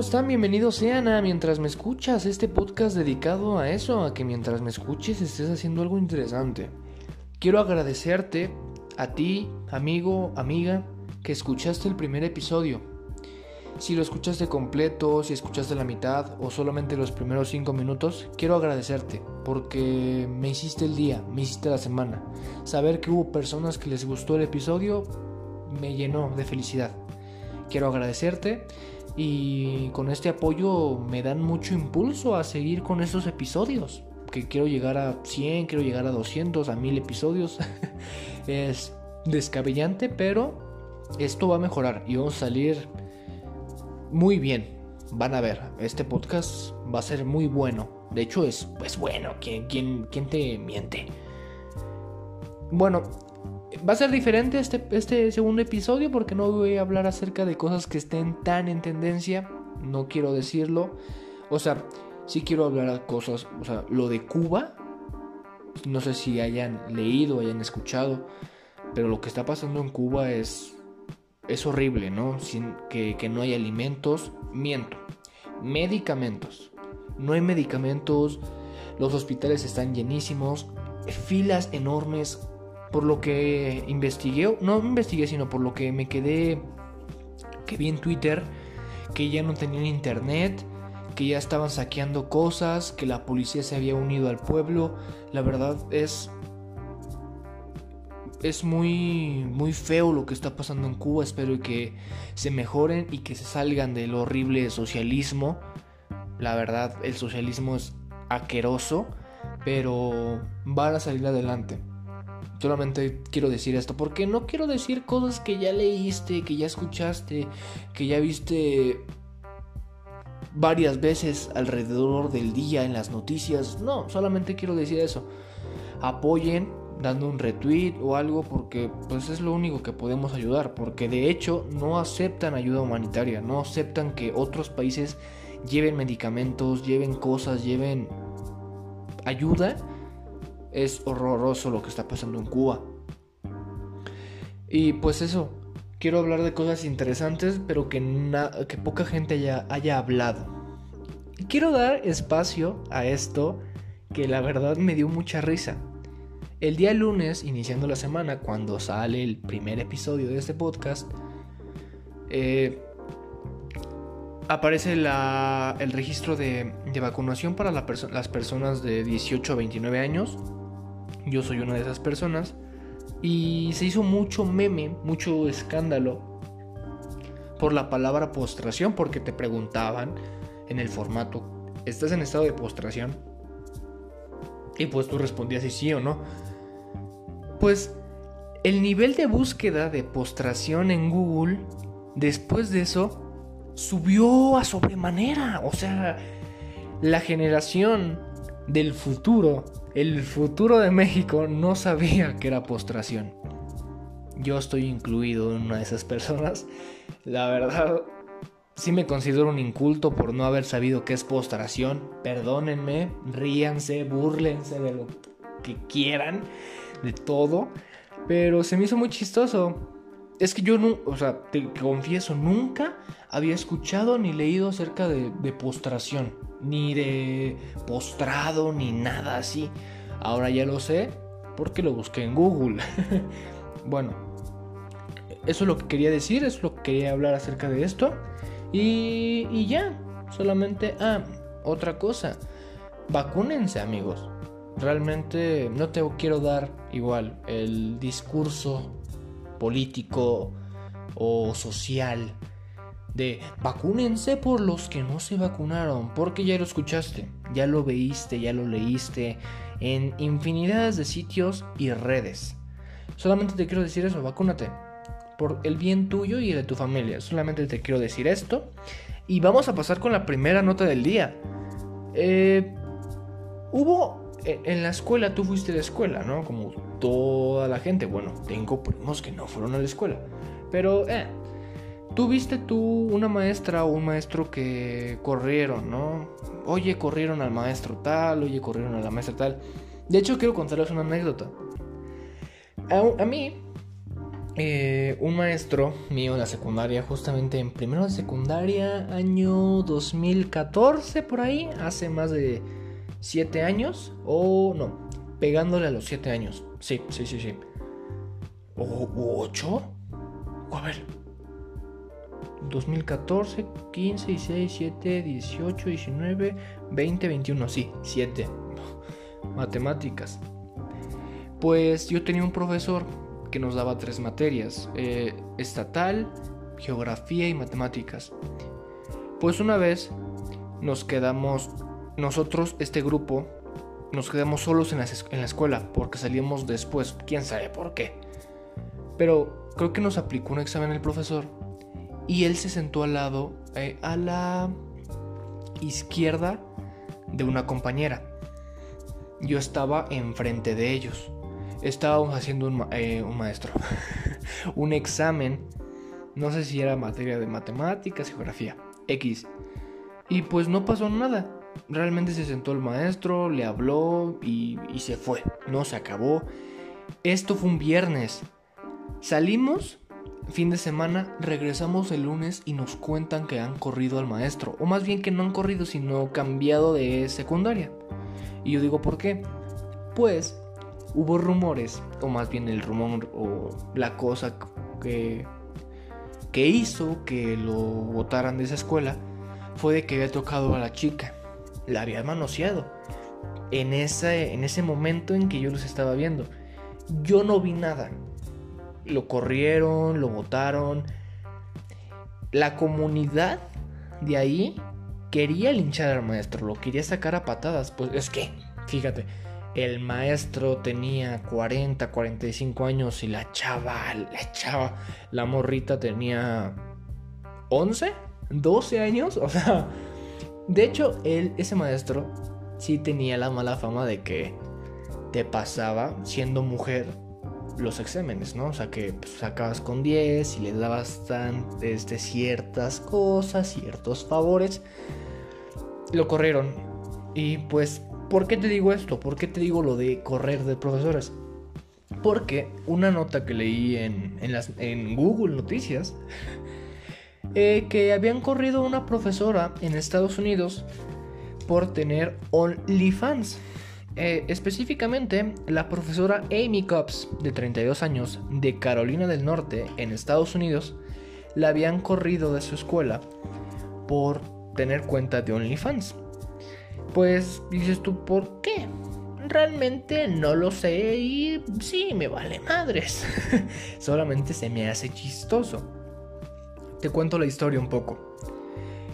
¿cómo están? Bienvenidos sean Mientras me escuchas, este podcast dedicado a eso, a que mientras me escuches estés haciendo algo interesante. Quiero agradecerte a ti, amigo, amiga, que escuchaste el primer episodio. Si lo escuchaste completo, si escuchaste la mitad o solamente los primeros 5 minutos, quiero agradecerte porque me hiciste el día, me hiciste la semana. Saber que hubo personas que les gustó el episodio me llenó de felicidad. Quiero agradecerte y con este apoyo me dan mucho impulso a seguir con estos episodios. Que quiero llegar a 100, quiero llegar a 200, a 1000 episodios. es descabellante, pero esto va a mejorar y vamos a salir muy bien. Van a ver, este podcast va a ser muy bueno. De hecho, es pues bueno. ¿Quién, quién, quién te miente? Bueno, va a ser diferente este, este segundo episodio porque no voy a hablar acerca de cosas que estén tan en tendencia. No quiero decirlo. O sea, sí quiero hablar de cosas. O sea, lo de Cuba. No sé si hayan leído, hayan escuchado. Pero lo que está pasando en Cuba es. Es horrible, ¿no? Sin que, que no hay alimentos. Miento. Medicamentos. No hay medicamentos. Los hospitales están llenísimos. Filas enormes por lo que investigué, no investigué, sino por lo que me quedé, que vi en Twitter, que ya no tenían internet, que ya estaban saqueando cosas, que la policía se había unido al pueblo. La verdad es es muy muy feo lo que está pasando en Cuba. Espero que se mejoren y que se salgan del horrible socialismo. La verdad, el socialismo es aqueroso, pero van a salir adelante. Solamente quiero decir esto porque no quiero decir cosas que ya leíste, que ya escuchaste, que ya viste varias veces alrededor del día en las noticias. No, solamente quiero decir eso. Apoyen dando un retweet o algo porque pues es lo único que podemos ayudar, porque de hecho no aceptan ayuda humanitaria, no aceptan que otros países lleven medicamentos, lleven cosas, lleven ayuda es horroroso lo que está pasando en Cuba. Y pues eso, quiero hablar de cosas interesantes, pero que, poca gente haya, haya hablado. Y quiero dar espacio a esto que la verdad me dio mucha risa. El día lunes, iniciando la semana, cuando sale el primer episodio de este podcast, eh, aparece el registro de, vacunación para las personas de 18 a 29 años yo soy una de esas personas. Y se hizo mucho meme, mucho escándalo por la palabra postración, porque te preguntaban en el formato, ¿estás en estado de postración? Y pues tú respondías si sí o no. Pues el nivel de búsqueda de postración en Google, después de eso, subió a sobremanera. O sea, la generación del futuro el futuro de México no sabía que era postración. Yo estoy incluido en una de esas personas. La verdad, sí me considero un inculto por no haber sabido qué es postración. Perdónenme, ríanse, burlense de lo que quieran, de todo. Pero se me hizo muy chistoso. Es que yo no, o sea, te confieso, nunca había escuchado ni leído acerca de, postración ni de postrado, ni nada así. Ahora ya lo sé porque lo busqué en Google. bueno, eso es lo que quería decir, es lo que quería hablar acerca de esto. Y, y ya, solamente... Ah, otra cosa. Vacúnense amigos. Realmente no te quiero dar igual el discurso político o social de vacúnense por los que no se vacunaron, porque ya lo escuchaste, ya lo veiste, ya lo leíste en infinidades de sitios y redes. Solamente te quiero decir eso, vacúnate. Por el bien tuyo y de tu familia. Solamente te quiero decir esto. Y vamos a pasar con la primera nota del día. Eh, hubo en la escuela, tú fuiste a la escuela, ¿no? Como toda la gente. Bueno, tengo primos que no fueron a la escuela. Pero, eh, Tú viste tú una maestra o un maestro que corrieron, ¿no? Oye, corrieron al maestro tal, oye, corrieron a la maestra tal. De hecho, quiero contarles una anécdota. A, mí, eh, un maestro mío en la secundaria, justamente en primero de secundaria, año 2014, por ahí, hace más de 7 años, o no, pegándole a los 7 años. Sí, sí, sí, sí. ¿O 8? A ver. 2014, 15, 16, 17, 18, 19, 20, 21, sí, 7. Matemáticas. Pues yo tenía un profesor que nos daba tres materias, eh, estatal, geografía y matemáticas. Pues una vez nos quedamos, nosotros, este grupo, nos quedamos solos en la, escuela porque salíamos después, quién sabe por qué. Pero creo que nos aplicó un examen el profesor y él se sentó al lado, eh, a la izquierda de una compañera. Yo estaba enfrente de ellos estábamos haciendo un, eh, maestro, un examen, no sé si era materia de matemáticas, geografía, X. Y pues no pasó nada. Realmente se sentó el maestro, le habló y, se fue. No se acabó. Esto fue un viernes. Salimos, fin de semana, regresamos el lunes y nos cuentan que han corrido al maestro. O más bien que no han corrido, sino cambiado de secundaria. Y yo digo, ¿por qué? Pues hubo rumores, o más bien el rumor o la cosa que, que hizo que lo votaran de esa escuela fue de que había tocado a la chica, la había manoseado. En ese, en ese momento en que yo los estaba viendo, yo no vi nada. Lo corrieron, lo votaron. La comunidad de ahí quería linchar al maestro, lo quería sacar a patadas. Pues es que, fíjate, el maestro tenía 40, 45 años y la chava, la chava, la morrita tenía 11, 12 años. O sea, de hecho, él, ese maestro, sí tenía la mala fama de que te pasaba, siendo mujer, los exámenes, ¿no? O sea, que pues, sacabas con 10 y le dabas tan, este, ciertas cosas, ciertos favores. Lo corrieron. Y pues ¿Por qué te digo esto? ¿Por qué te digo lo de correr de profesores? Porque una nota que leí en, en, Google Noticias, eh, que habían corrido una profesora en Estados Unidos por tener OnlyFans. Eh, específicamente, la profesora Amy Cobbs, de 32 años, de Carolina del Norte, en Estados Unidos, la habían corrido de su escuela por tener cuenta de OnlyFans. Pues dices tú, ¿por qué? Realmente no lo sé y sí, me vale madres. Solamente se me hace chistoso. Te cuento la historia un poco.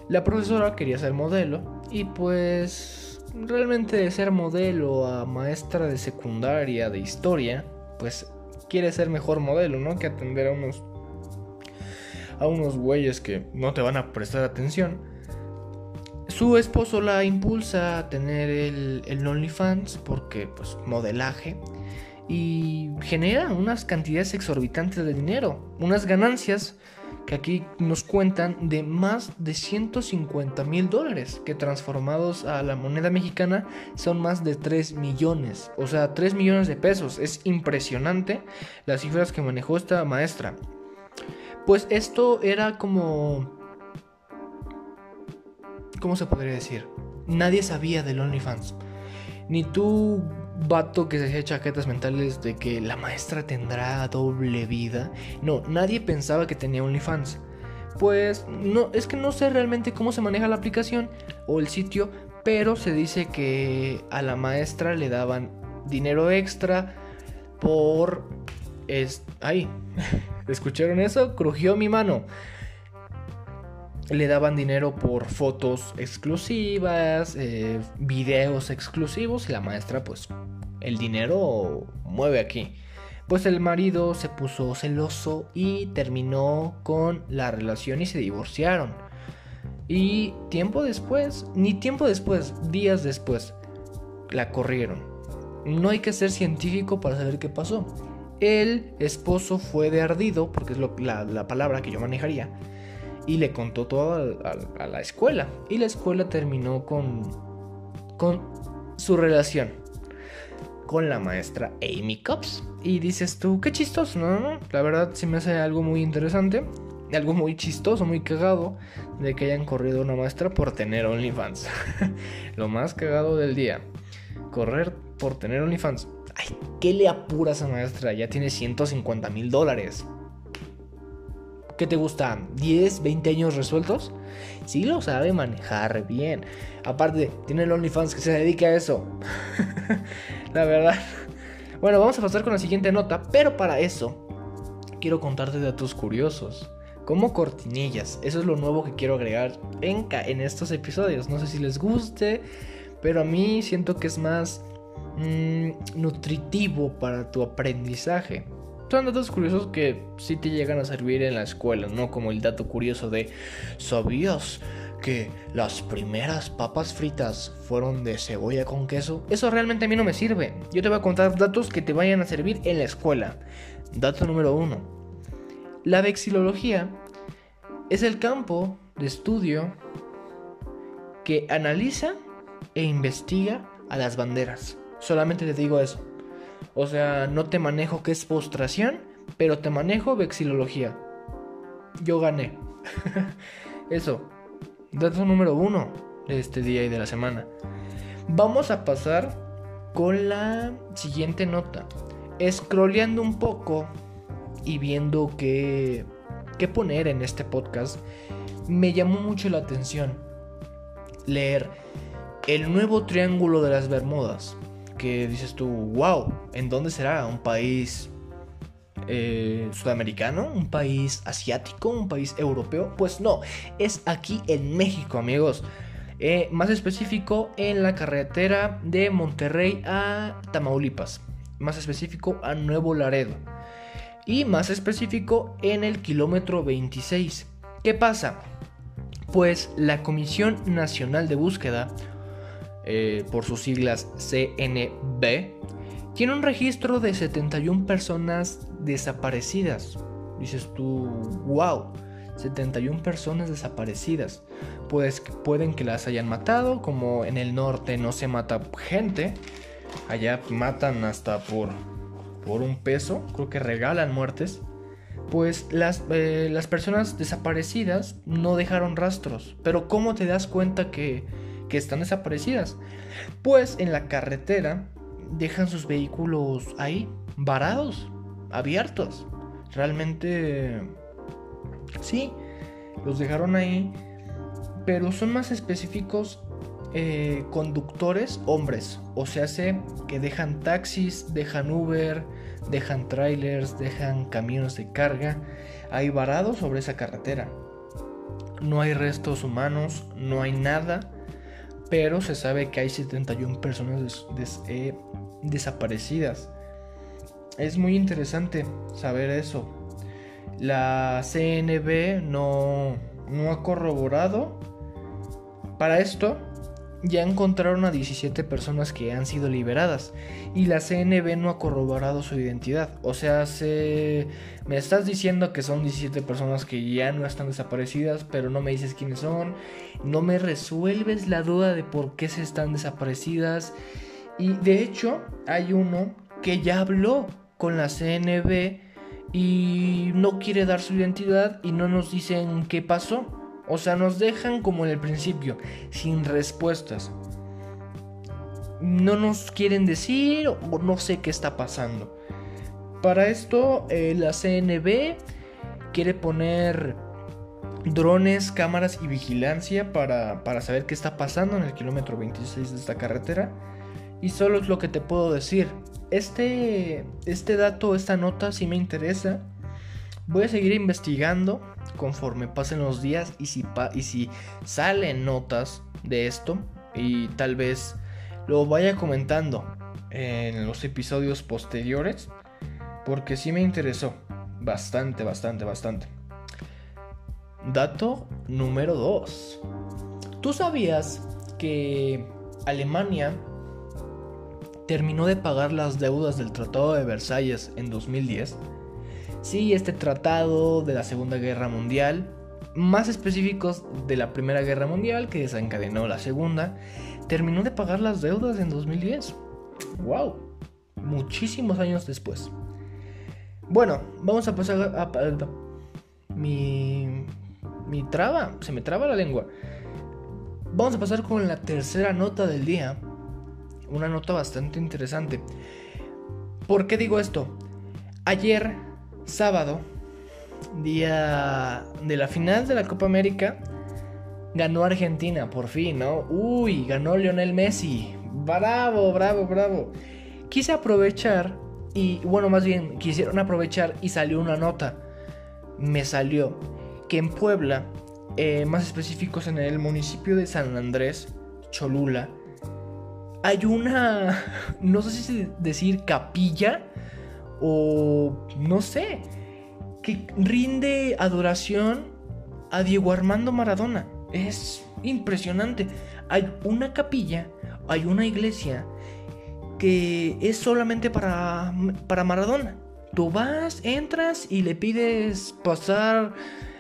La profesora quería ser modelo y pues realmente de ser modelo a maestra de secundaria de historia, pues quiere ser mejor modelo, ¿no? Que atender a unos a unos güeyes que no te van a prestar atención. Su esposo la impulsa a tener el, el OnlyFans porque, pues, modelaje. Y genera unas cantidades exorbitantes de dinero. Unas ganancias que aquí nos cuentan de más de 150 mil dólares. Que transformados a la moneda mexicana son más de 3 millones. O sea, 3 millones de pesos. Es impresionante las cifras que manejó esta maestra. Pues esto era como ¿cómo se podría decir? Nadie sabía del OnlyFans. Ni tú, vato que se hacía chaquetas mentales de que la maestra tendrá doble vida. No, nadie pensaba que tenía OnlyFans. Pues no, es que no sé realmente cómo se maneja la aplicación o el sitio, pero se dice que a la maestra le daban dinero extra por... Es... ¡Ay! ¿Escucharon eso? Crujió mi mano le daban dinero por fotos exclusivas, eh, videos exclusivos y la maestra pues el dinero mueve aquí. Pues el marido se puso celoso y terminó con la relación y se divorciaron. Y tiempo después, ni tiempo después, días después, la corrieron. No hay que ser científico para saber qué pasó. El esposo fue de ardido, porque es la, la palabra que yo manejaría y le contó todo a, la escuela. Y la escuela terminó con, su relación. con la maestra Amy Cops. Y dices tú, qué chistoso, ¿no? La verdad sí me hace algo muy interesante, algo muy chistoso, muy cagado, de que hayan corrido una maestra por tener OnlyFans. Lo más cagado del día. Correr por tener OnlyFans. Ay, ¿qué le apura a maestra? Ya tiene 150 mil dólares. ¿Qué te gusta? ¿10, 20 años resueltos? Sí lo sabe manejar bien. Aparte, tiene el OnlyFans que se dedica a eso. la verdad. Bueno, vamos a pasar con la siguiente nota, pero para eso quiero contarte datos curiosos. Como cortinillas. Eso es lo nuevo que quiero agregar en, en estos episodios. No sé si les guste, pero a mí siento que es más mm, nutritivo para tu aprendizaje. Son datos curiosos que sí te llegan a servir en la escuela, no como el dato curioso de ¿sabías que las primeras papas fritas fueron de cebolla con queso? Eso realmente a mí no me sirve. Yo te voy a contar datos que te vayan a servir en la escuela. Dato número uno. La vexilología es el campo de estudio que analiza e investiga a las banderas. Solamente te digo eso. O sea, no te manejo qué es postración, pero te manejo vexilología. Yo gané. Eso. Dato número uno de este día y de la semana. Vamos a pasar con la siguiente nota. Scrolleando un poco y viendo qué, qué poner en este podcast, me llamó mucho la atención leer El nuevo Triángulo de las Bermudas que dices tú, wow, ¿en dónde será? ¿Un país eh, sudamericano? ¿Un país asiático? ¿Un país europeo? Pues no, es aquí en México, amigos. Eh, más específico en la carretera de Monterrey a Tamaulipas. Más específico a Nuevo Laredo. Y más específico en el kilómetro 26. ¿Qué pasa? Pues la Comisión Nacional de Búsqueda eh, por sus siglas CNB, tiene un registro de 71 personas desaparecidas. Dices tú, wow, 71 personas desaparecidas. Pues pueden que las hayan matado, como en el norte no se mata gente, allá matan hasta por, por un peso, creo que regalan muertes. Pues las, eh, las personas desaparecidas no dejaron rastros. Pero ¿cómo te das cuenta que que están desaparecidas. Pues en la carretera dejan sus vehículos ahí, varados, abiertos. Realmente, sí, los dejaron ahí, pero son más específicos eh, conductores hombres. O sea, sé que dejan taxis, dejan Uber, dejan trailers, dejan camiones de carga ahí varados sobre esa carretera. No hay restos humanos, no hay nada pero se sabe que hay 71 personas eh, desaparecidas. Es muy interesante saber eso. La CNB no, no ha corroborado. Para esto, ya encontraron a 17 personas que han sido liberadas y la CNB no ha corroborado su identidad. O sea, se... me estás diciendo que son 17 personas que ya no están desaparecidas, pero no me dices quiénes son, no me resuelves la duda de por qué se están desaparecidas. Y de hecho, hay uno que ya habló con la CNB y no quiere dar su identidad y no nos dicen qué pasó. O sea, nos dejan como en el principio, sin respuestas. No nos quieren decir o no sé qué está pasando. Para esto, eh, la CNB quiere poner drones, cámaras y vigilancia para, para saber qué está pasando en el kilómetro 26 de esta carretera. Y solo es lo que te puedo decir. Este, este dato, esta nota sí me interesa. Voy a seguir investigando conforme pasen los días y si, y si salen notas de esto y tal vez lo vaya comentando en los episodios posteriores porque sí me interesó bastante, bastante, bastante. Dato número 2. ¿Tú sabías que Alemania terminó de pagar las deudas del Tratado de Versalles en 2010? Sí, este tratado de la Segunda Guerra Mundial, más específicos de la Primera Guerra Mundial, que desencadenó la Segunda, terminó de pagar las deudas en 2010. ¡Wow! muchísimos años después. Bueno, vamos a pasar a, mi mi traba, se me traba la lengua. Vamos a pasar con la tercera nota del día. Una nota bastante interesante. ¿Por qué digo esto? Ayer, sábado, día de la final de la Copa América, ganó Argentina, por fin, ¿no? Uy, ganó Lionel Messi. Bravo, bravo, bravo. Quise aprovechar y, bueno, más bien, quisieron aprovechar y salió una nota. Me salió que en Puebla, eh, más específicos en el municipio de San Andrés, Cholula, hay una, no sé si decir capilla o no sé, que rinde adoración a Diego Armando Maradona. Es impresionante. Hay una capilla, hay una iglesia que es solamente para, para Maradona. Tú vas, entras y le pides pasar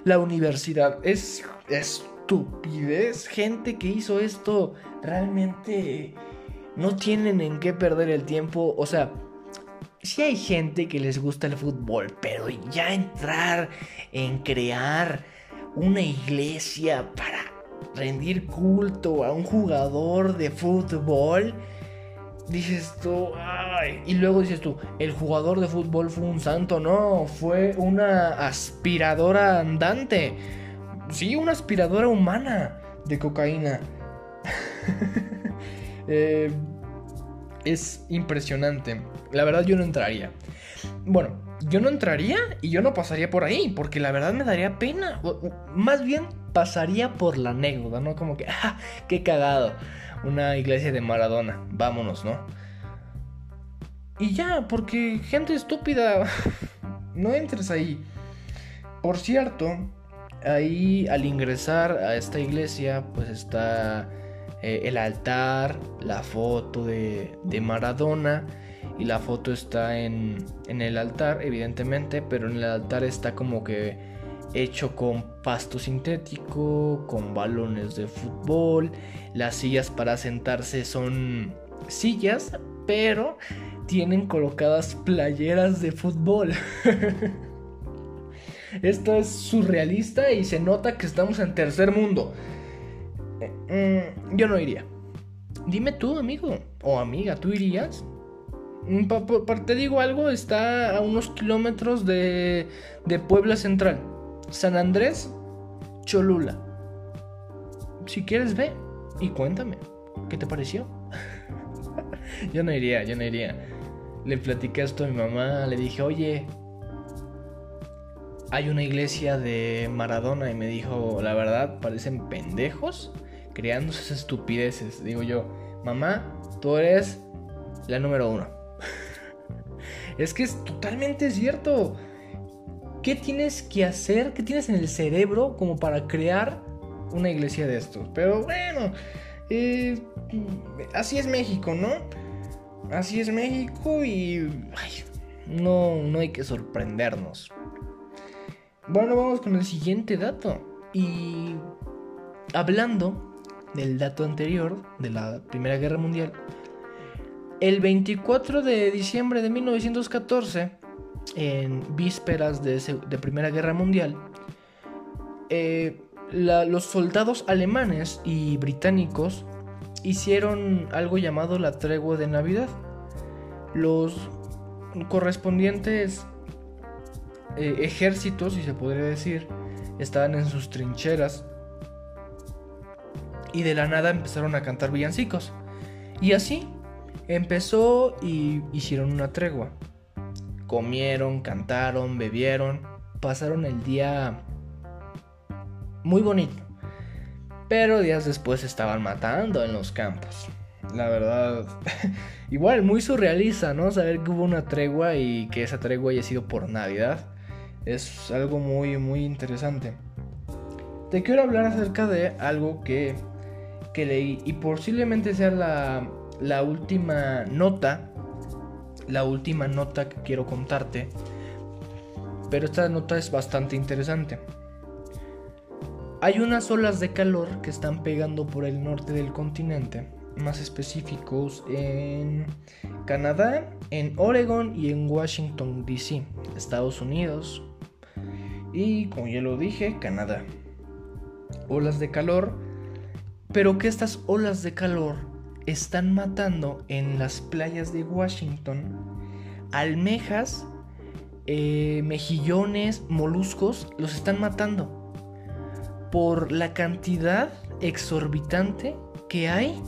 la universidad. Es estupidez. Gente que hizo esto realmente no tienen en qué perder el tiempo. O sea, si hay gente que les gusta el fútbol, pero ya entrar en crear una iglesia para rendir culto a un jugador de fútbol dices tú, y luego dices tú, el jugador de fútbol fue un santo, no, fue una aspiradora andante. Sí, una aspiradora humana de cocaína. Eh, es impresionante. La verdad yo no entraría. Bueno, yo no entraría y yo no pasaría por ahí, porque la verdad me daría pena. Más bien pasaría por la anécdota, ¿no? Como que, ¡ah! ¡Qué cagado! una iglesia de Maradona. Vámonos, ¿no? Y ya, porque gente estúpida, no entres ahí. Por cierto, ahí al ingresar a esta iglesia, pues está eh, el altar, la foto de, de, Maradona. Y la foto está en, en el altar, evidentemente, pero en el altar está como que hecho con pasto sintético, con balones de fútbol. Las sillas para sentarse son sillas, pero tienen colocadas playeras de fútbol. Esto es surrealista y se nota que estamos en tercer mundo. Eh, mm, yo no iría. Dime tú, amigo o amiga, ¿tú irías? Mm, te digo algo, está a unos kilómetros de, de Puebla Central. San Andrés, Cholula. Si quieres, ve y cuéntame. ¿Qué te pareció? yo no iría, yo no iría. Le platiqué esto a mi mamá, le dije, oye, hay una iglesia de Maradona y me dijo, la verdad, parecen pendejos creando esas estupideces. Digo yo, mamá, tú eres la número uno. es que es totalmente cierto. ¿Qué tienes que hacer? ¿Qué tienes en el cerebro como para crear una iglesia de estos? Pero bueno, eh, así es México, ¿no? Así es México y no, no hay que sorprendernos. Bueno, vamos con el siguiente dato. Y hablando del dato anterior, de la Primera Guerra Mundial, el 24 de diciembre de 1914, en vísperas de, Primera Guerra Mundial, eh, los soldados alemanes y británicos hicieron algo llamado la tregua de Navidad. Los correspondientes eh, ejércitos, si se podría decir, estaban en sus trincheras y de la nada empezaron a cantar villancicos. Y así empezó y hicieron una tregua comieron, cantaron, bebieron, pasaron el día muy bonito. Pero días después estaban matando en los campos. La verdad, igual muy surrealista, ¿no? Saber que hubo una tregua y que esa tregua haya sido por Navidad. Es algo muy, muy interesante. Te quiero hablar acerca de algo que, que leí y posiblemente sea la, la última nota la última nota que quiero contarte. Pero esta nota es bastante interesante. Hay unas olas de calor que están pegando por el norte del continente más específicos en Canadá, en Oregon y en Washington, D.C., Estados Unidos. Y como ya lo dije, Canadá. Olas de calor, pero que estas olas de calor están matando en las playas de Washington almejas, eh, mejillones, moluscos, los están matando por la cantidad exorbitante que hay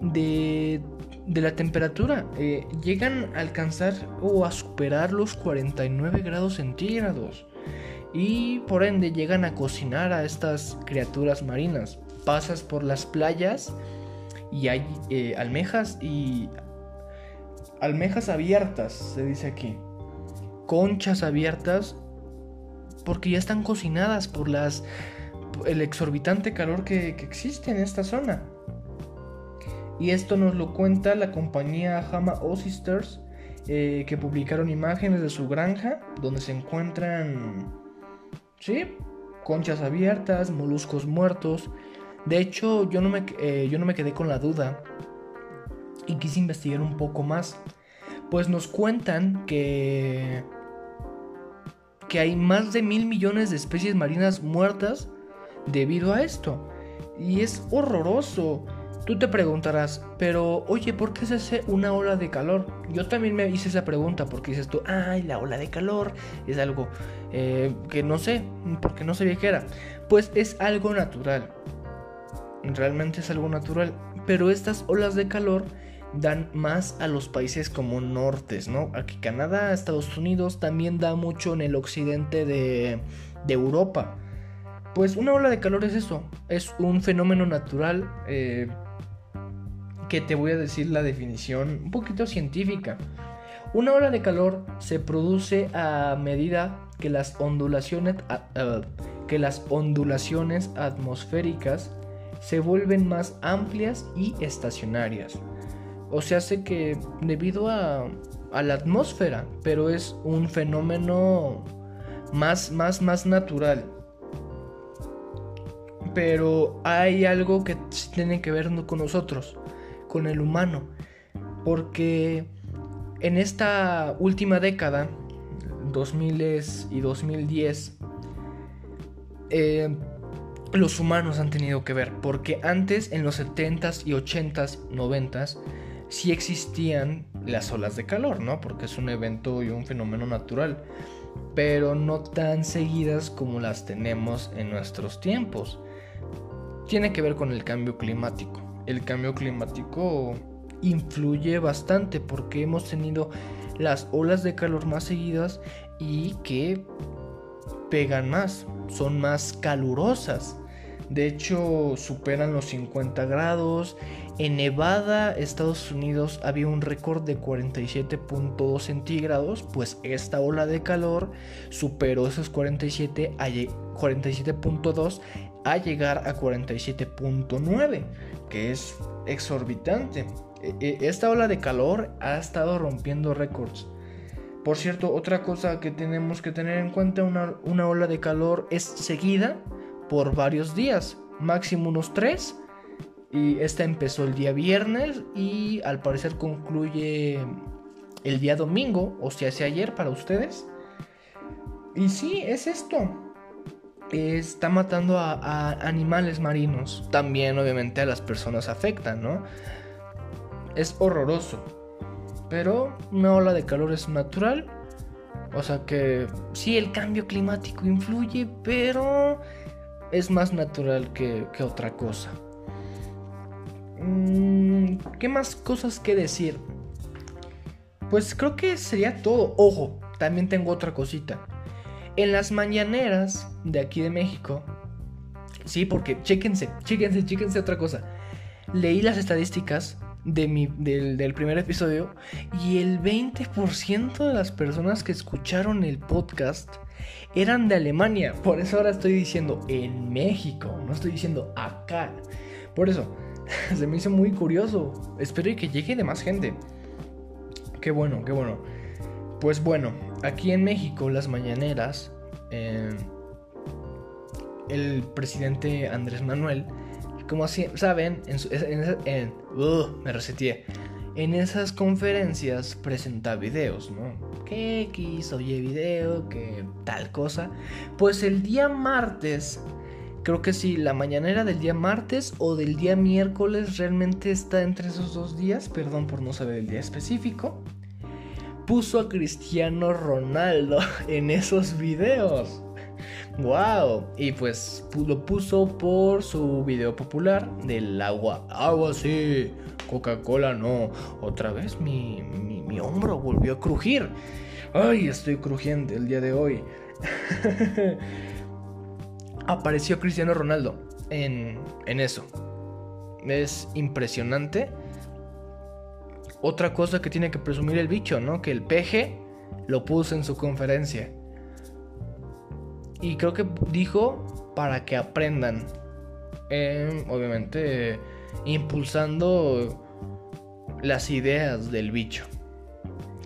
de, la temperatura. Eh, llegan a alcanzar o a superar los 49 grados centígrados. Y por ende llegan a cocinar a estas criaturas marinas. Pasas por las playas y hay eh, almejas y almejas abiertas, se dice aquí. Conchas abiertas porque ya están cocinadas por las el exorbitante calor que, existe en esta zona. Y esto nos lo cuenta la compañía Hama Ossisters, eh, que publicaron imágenes de su granja, donde se encuentran, sí, conchas abiertas, moluscos muertos. De hecho, yo no me, eh, yo no me quedé con la duda y quise investigar un poco más. Pues nos cuentan que, que hay más de mil millones de especies marinas muertas debido a esto. Y es horroroso. Tú te preguntarás, pero oye, ¿por qué se hace una ola de calor? Yo también me hice esa pregunta porque dices tú, ay, la ola de calor es algo eh, que no sé, porque no sabía qué era. Pues es algo natural. Realmente es algo natural. Pero estas olas de calor dan más a los países como nortes, ¿no? Aquí Canadá, Estados Unidos, también da mucho en el occidente de, Europa. Pues una ola de calor es eso, es un fenómeno natural eh, que te voy a decir la definición un poquito científica. Una ola de calor se produce a medida que las ondulaciones, que las ondulaciones atmosféricas se vuelven más amplias y estacionarias. O sea, hace que debido a, la atmósfera, pero es un fenómeno más, más, más natural pero hay algo que tiene que ver con nosotros, con el humano, porque en esta última década, 2000 y 2010, eh, los humanos han tenido que ver, porque antes en los 70s y 80s, 90s, sí existían las olas de calor, ¿no? Porque es un evento y un fenómeno natural, pero no tan seguidas como las tenemos en nuestros tiempos tiene que ver con el cambio climático. El cambio climático influye bastante porque hemos tenido las olas de calor más seguidas y que pegan más, son más calurosas. De hecho, superan los 50 grados. En Nevada, Estados Unidos, había un récord de 47.2 centígrados. Pues esta ola de calor superó esos 47 47.2 a llegar a 47.9, que es exorbitante. E, e, esta ola de calor ha estado rompiendo récords. Por cierto, otra cosa que tenemos que tener en cuenta, una, una ola de calor es seguida por varios días, máximo unos 3. Y esta empezó el día viernes y al parecer concluye el día domingo, o sea, hace ayer para ustedes. Y sí, es esto está matando a, animales marinos. También obviamente a las personas afectan, ¿no? Es horroroso. Pero una ola de calor es natural. O sea que sí, el cambio climático influye, pero es más natural que, otra cosa. Mm, ¿Qué más cosas que decir? Pues creo que sería todo. Ojo, también tengo otra cosita. En las mañaneras de aquí de México, sí, porque chéquense, chéquense, chéquense otra cosa. Leí las estadísticas de mi, del, del primer episodio y el 20% de las personas que escucharon el podcast eran de Alemania. Por eso ahora estoy diciendo en México, no estoy diciendo acá. Por eso, se me hizo muy curioso. Espero que llegue de más gente. Qué bueno, qué bueno. Pues bueno, aquí en México las mañaneras, eh, el presidente Andrés Manuel como así, saben, en, uh, me reseteé. En esas conferencias presenta videos, ¿no? Que X, oye video, que tal cosa. Pues el día martes, creo que sí, la mañanera del día martes o del día miércoles realmente está entre esos dos días, perdón por no saber el día específico. Puso a Cristiano Ronaldo en esos videos. ¡Wow! Y pues lo puso por su video popular del agua. Agua sí, Coca-Cola no. Otra vez mi, mi, hombro volvió a crujir. ¡Ay, estoy crujiente el día de hoy! Apareció Cristiano Ronaldo en, en eso. Es impresionante. Otra cosa que tiene que presumir el bicho, ¿no? Que el peje lo puso en su conferencia. Y creo que dijo para que aprendan. Em, obviamente impulsando las ideas del bicho.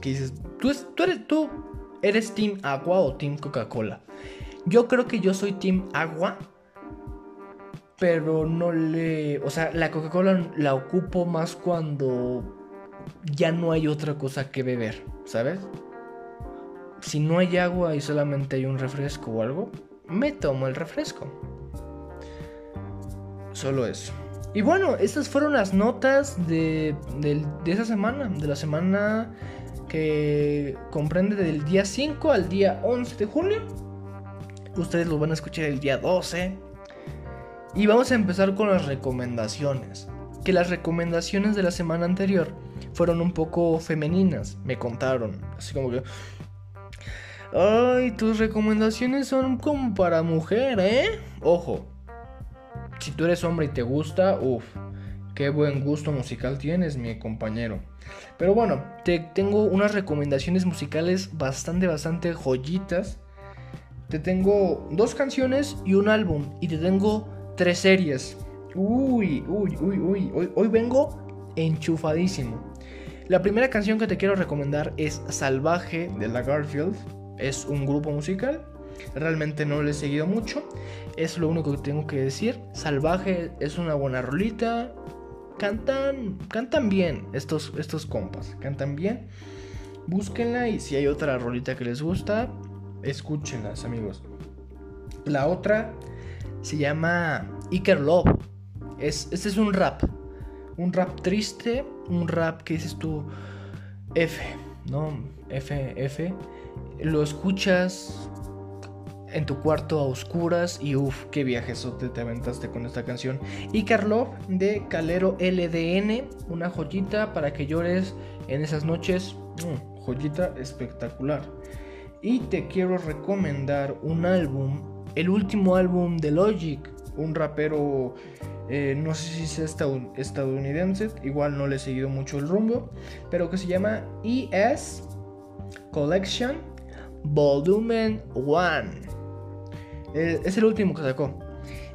Que dices, ¿tú, tú, eres, ¿tú eres Team Agua o Team Coca-Cola? Yo creo que yo soy Team Agua. Pero no le... O sea, la Coca-Cola la ocupo más cuando ya no hay otra cosa que beber, ¿sabes? Si no hay agua y solamente hay un refresco o algo, me tomo el refresco. Solo eso. Y bueno, estas fueron las notas de, de, esa semana, de la semana que comprende del día 5 al día 11 de junio. Ustedes lo van a escuchar el día 12. Y vamos a empezar con las recomendaciones. Que las recomendaciones de la semana anterior fueron un poco femeninas, me contaron. Así como que, Ay, tus recomendaciones son como para mujer, ¿eh? Ojo, si tú eres hombre y te gusta, uff, qué buen gusto musical tienes, mi compañero. Pero bueno, te tengo unas recomendaciones musicales bastante, bastante joyitas. Te tengo dos canciones y un álbum. Y te tengo tres series. Uy, uy, uy, uy. Hoy, hoy vengo enchufadísimo. La primera canción que te quiero recomendar es Salvaje de la Garfield es un grupo musical. Realmente no lo he seguido mucho. Es lo único que tengo que decir. Salvaje es una buena rolita. Cantan, cantan bien estos, estos compas. Cantan bien. Búsquenla y si hay otra rolita que les gusta, escúchenlas, amigos. La otra se llama Iker Love. Es, este es un rap. Un rap triste. Un rap que dices tú F, ¿no? F, F lo escuchas en tu cuarto a oscuras y uff, qué viajesote te aventaste con esta canción. Y Carlov de Calero LDN, una joyita para que llores en esas noches, mm, joyita espectacular. Y te quiero recomendar un álbum, el último álbum de Logic, un rapero, eh, no sé si es estadounidense, igual no le he seguido mucho el rumbo, pero que se llama ES Collection Volumen 1. Eh, es el último que sacó.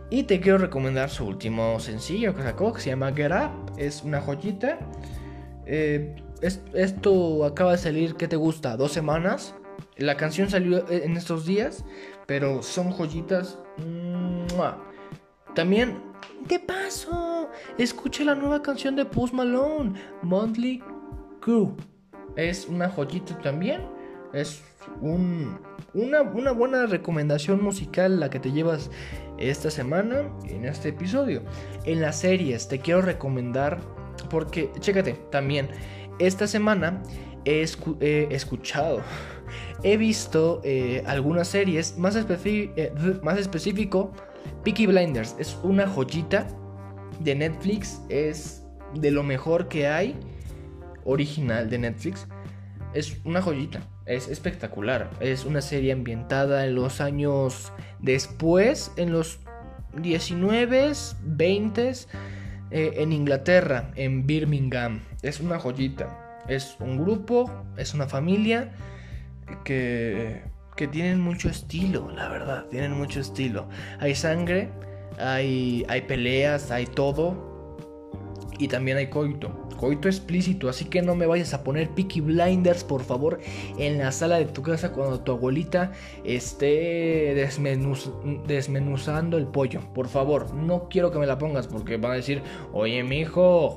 Y te quiero recomendar su último sencillo que sacó, que se llama Get Up. Es una joyita. Eh, esto acaba de salir, ¿qué te gusta? ¿Dos semanas? La canción salió en estos días, pero son joyitas. También, de paso, escucha la nueva canción de Post Malone, Monthly Crew. Es una joyita también. Es una, buena recomendación musical la que te llevas esta semana en este episodio. En las series te quiero recomendar, porque, chécate, también, esta semana he, escuchado, he visto eh, algunas series, más, eh, más específico, Peaky Blinders, es una joyita de Netflix, es de lo mejor que hay, original de Netflix, es una joyita. Es espectacular. Es una serie ambientada en los años después, en los 19, 20 eh, en Inglaterra, en Birmingham. Es una joyita. Es un grupo, es una familia que, que tienen mucho estilo, la verdad. Tienen mucho estilo. Hay sangre, hay, hay peleas, hay todo. Y también hay coito coito explícito, así que no me vayas a poner Peaky Blinders, por favor, en la sala de tu casa cuando tu abuelita esté desmenuzando el pollo. Por favor, no quiero que me la pongas porque van a decir, oye, mi hijo,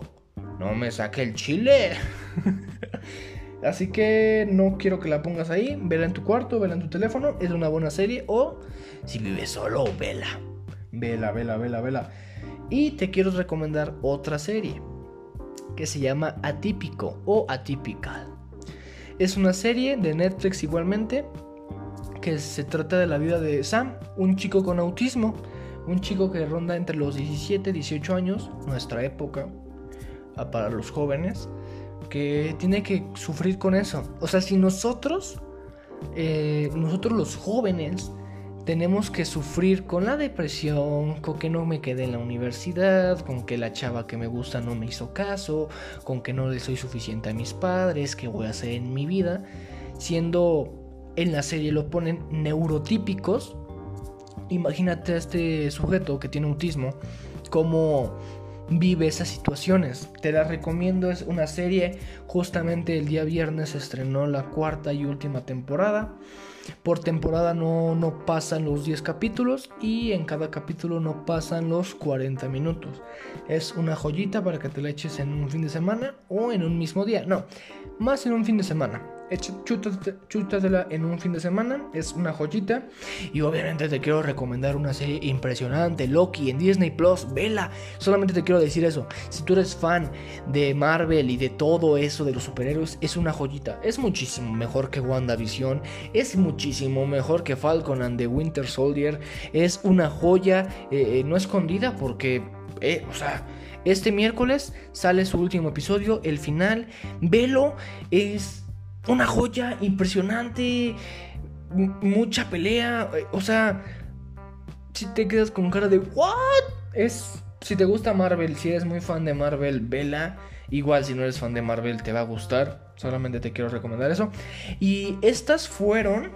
no me saque el chile. Así que no quiero que la pongas ahí. Vela en tu cuarto, vela en tu teléfono. Es una buena serie. O si vives solo, vela. Vela, vela, vela, vela. Y te quiero recomendar otra serie que se llama Atípico o Atypical. Es una serie de Netflix igualmente que se trata de la vida de Sam, un chico con autismo, un chico que ronda entre los 17 y 18 años, nuestra época, ah, para los jóvenes, que tiene que sufrir con eso. O sea, si nosotros, eh, nosotros los jóvenes, tenemos que sufrir con la depresión, con que no me quedé en la universidad, con que la chava que me gusta no me hizo caso, con que no le soy suficiente a mis padres, qué voy a hacer en mi vida, siendo en la serie lo ponen neurotípicos. Imagínate a este sujeto que tiene autismo, cómo vive esas situaciones. Te la recomiendo, es una serie, justamente el día viernes estrenó la cuarta y última temporada. Por temporada no, no pasan los 10 capítulos y en cada capítulo no pasan los 40 minutos. Es una joyita para que te la eches en un fin de semana o en un mismo día. No, más en un fin de semana chútatela en un fin de semana, es una joyita. Y obviamente te quiero recomendar una serie impresionante, Loki en Disney Plus, vela. Solamente te quiero decir eso. Si tú eres fan de Marvel y de todo eso de los superhéroes, es una joyita. Es muchísimo mejor que WandaVision, es muchísimo mejor que Falcon and the Winter Soldier. Es una joya eh, eh, no escondida porque, eh, o sea. Este miércoles sale su último episodio, el final. Velo, es una joya impresionante, mucha pelea, eh, o sea, si te quedas con cara de ¿what? Es si te gusta Marvel, si eres muy fan de Marvel, vela. Igual si no eres fan de Marvel te va a gustar. Solamente te quiero recomendar eso. Y estas fueron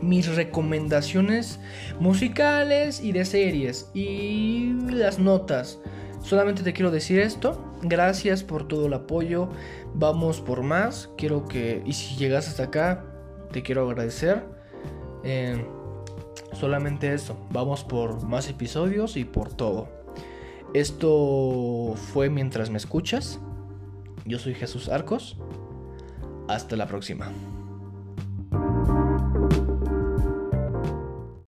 mis recomendaciones musicales y de series y las notas. Solamente te quiero decir esto. Gracias por todo el apoyo. Vamos por más. Quiero que... Y si llegas hasta acá, te quiero agradecer. Eh, solamente eso. Vamos por más episodios y por todo. Esto fue mientras me escuchas. Yo soy Jesús Arcos. Hasta la próxima.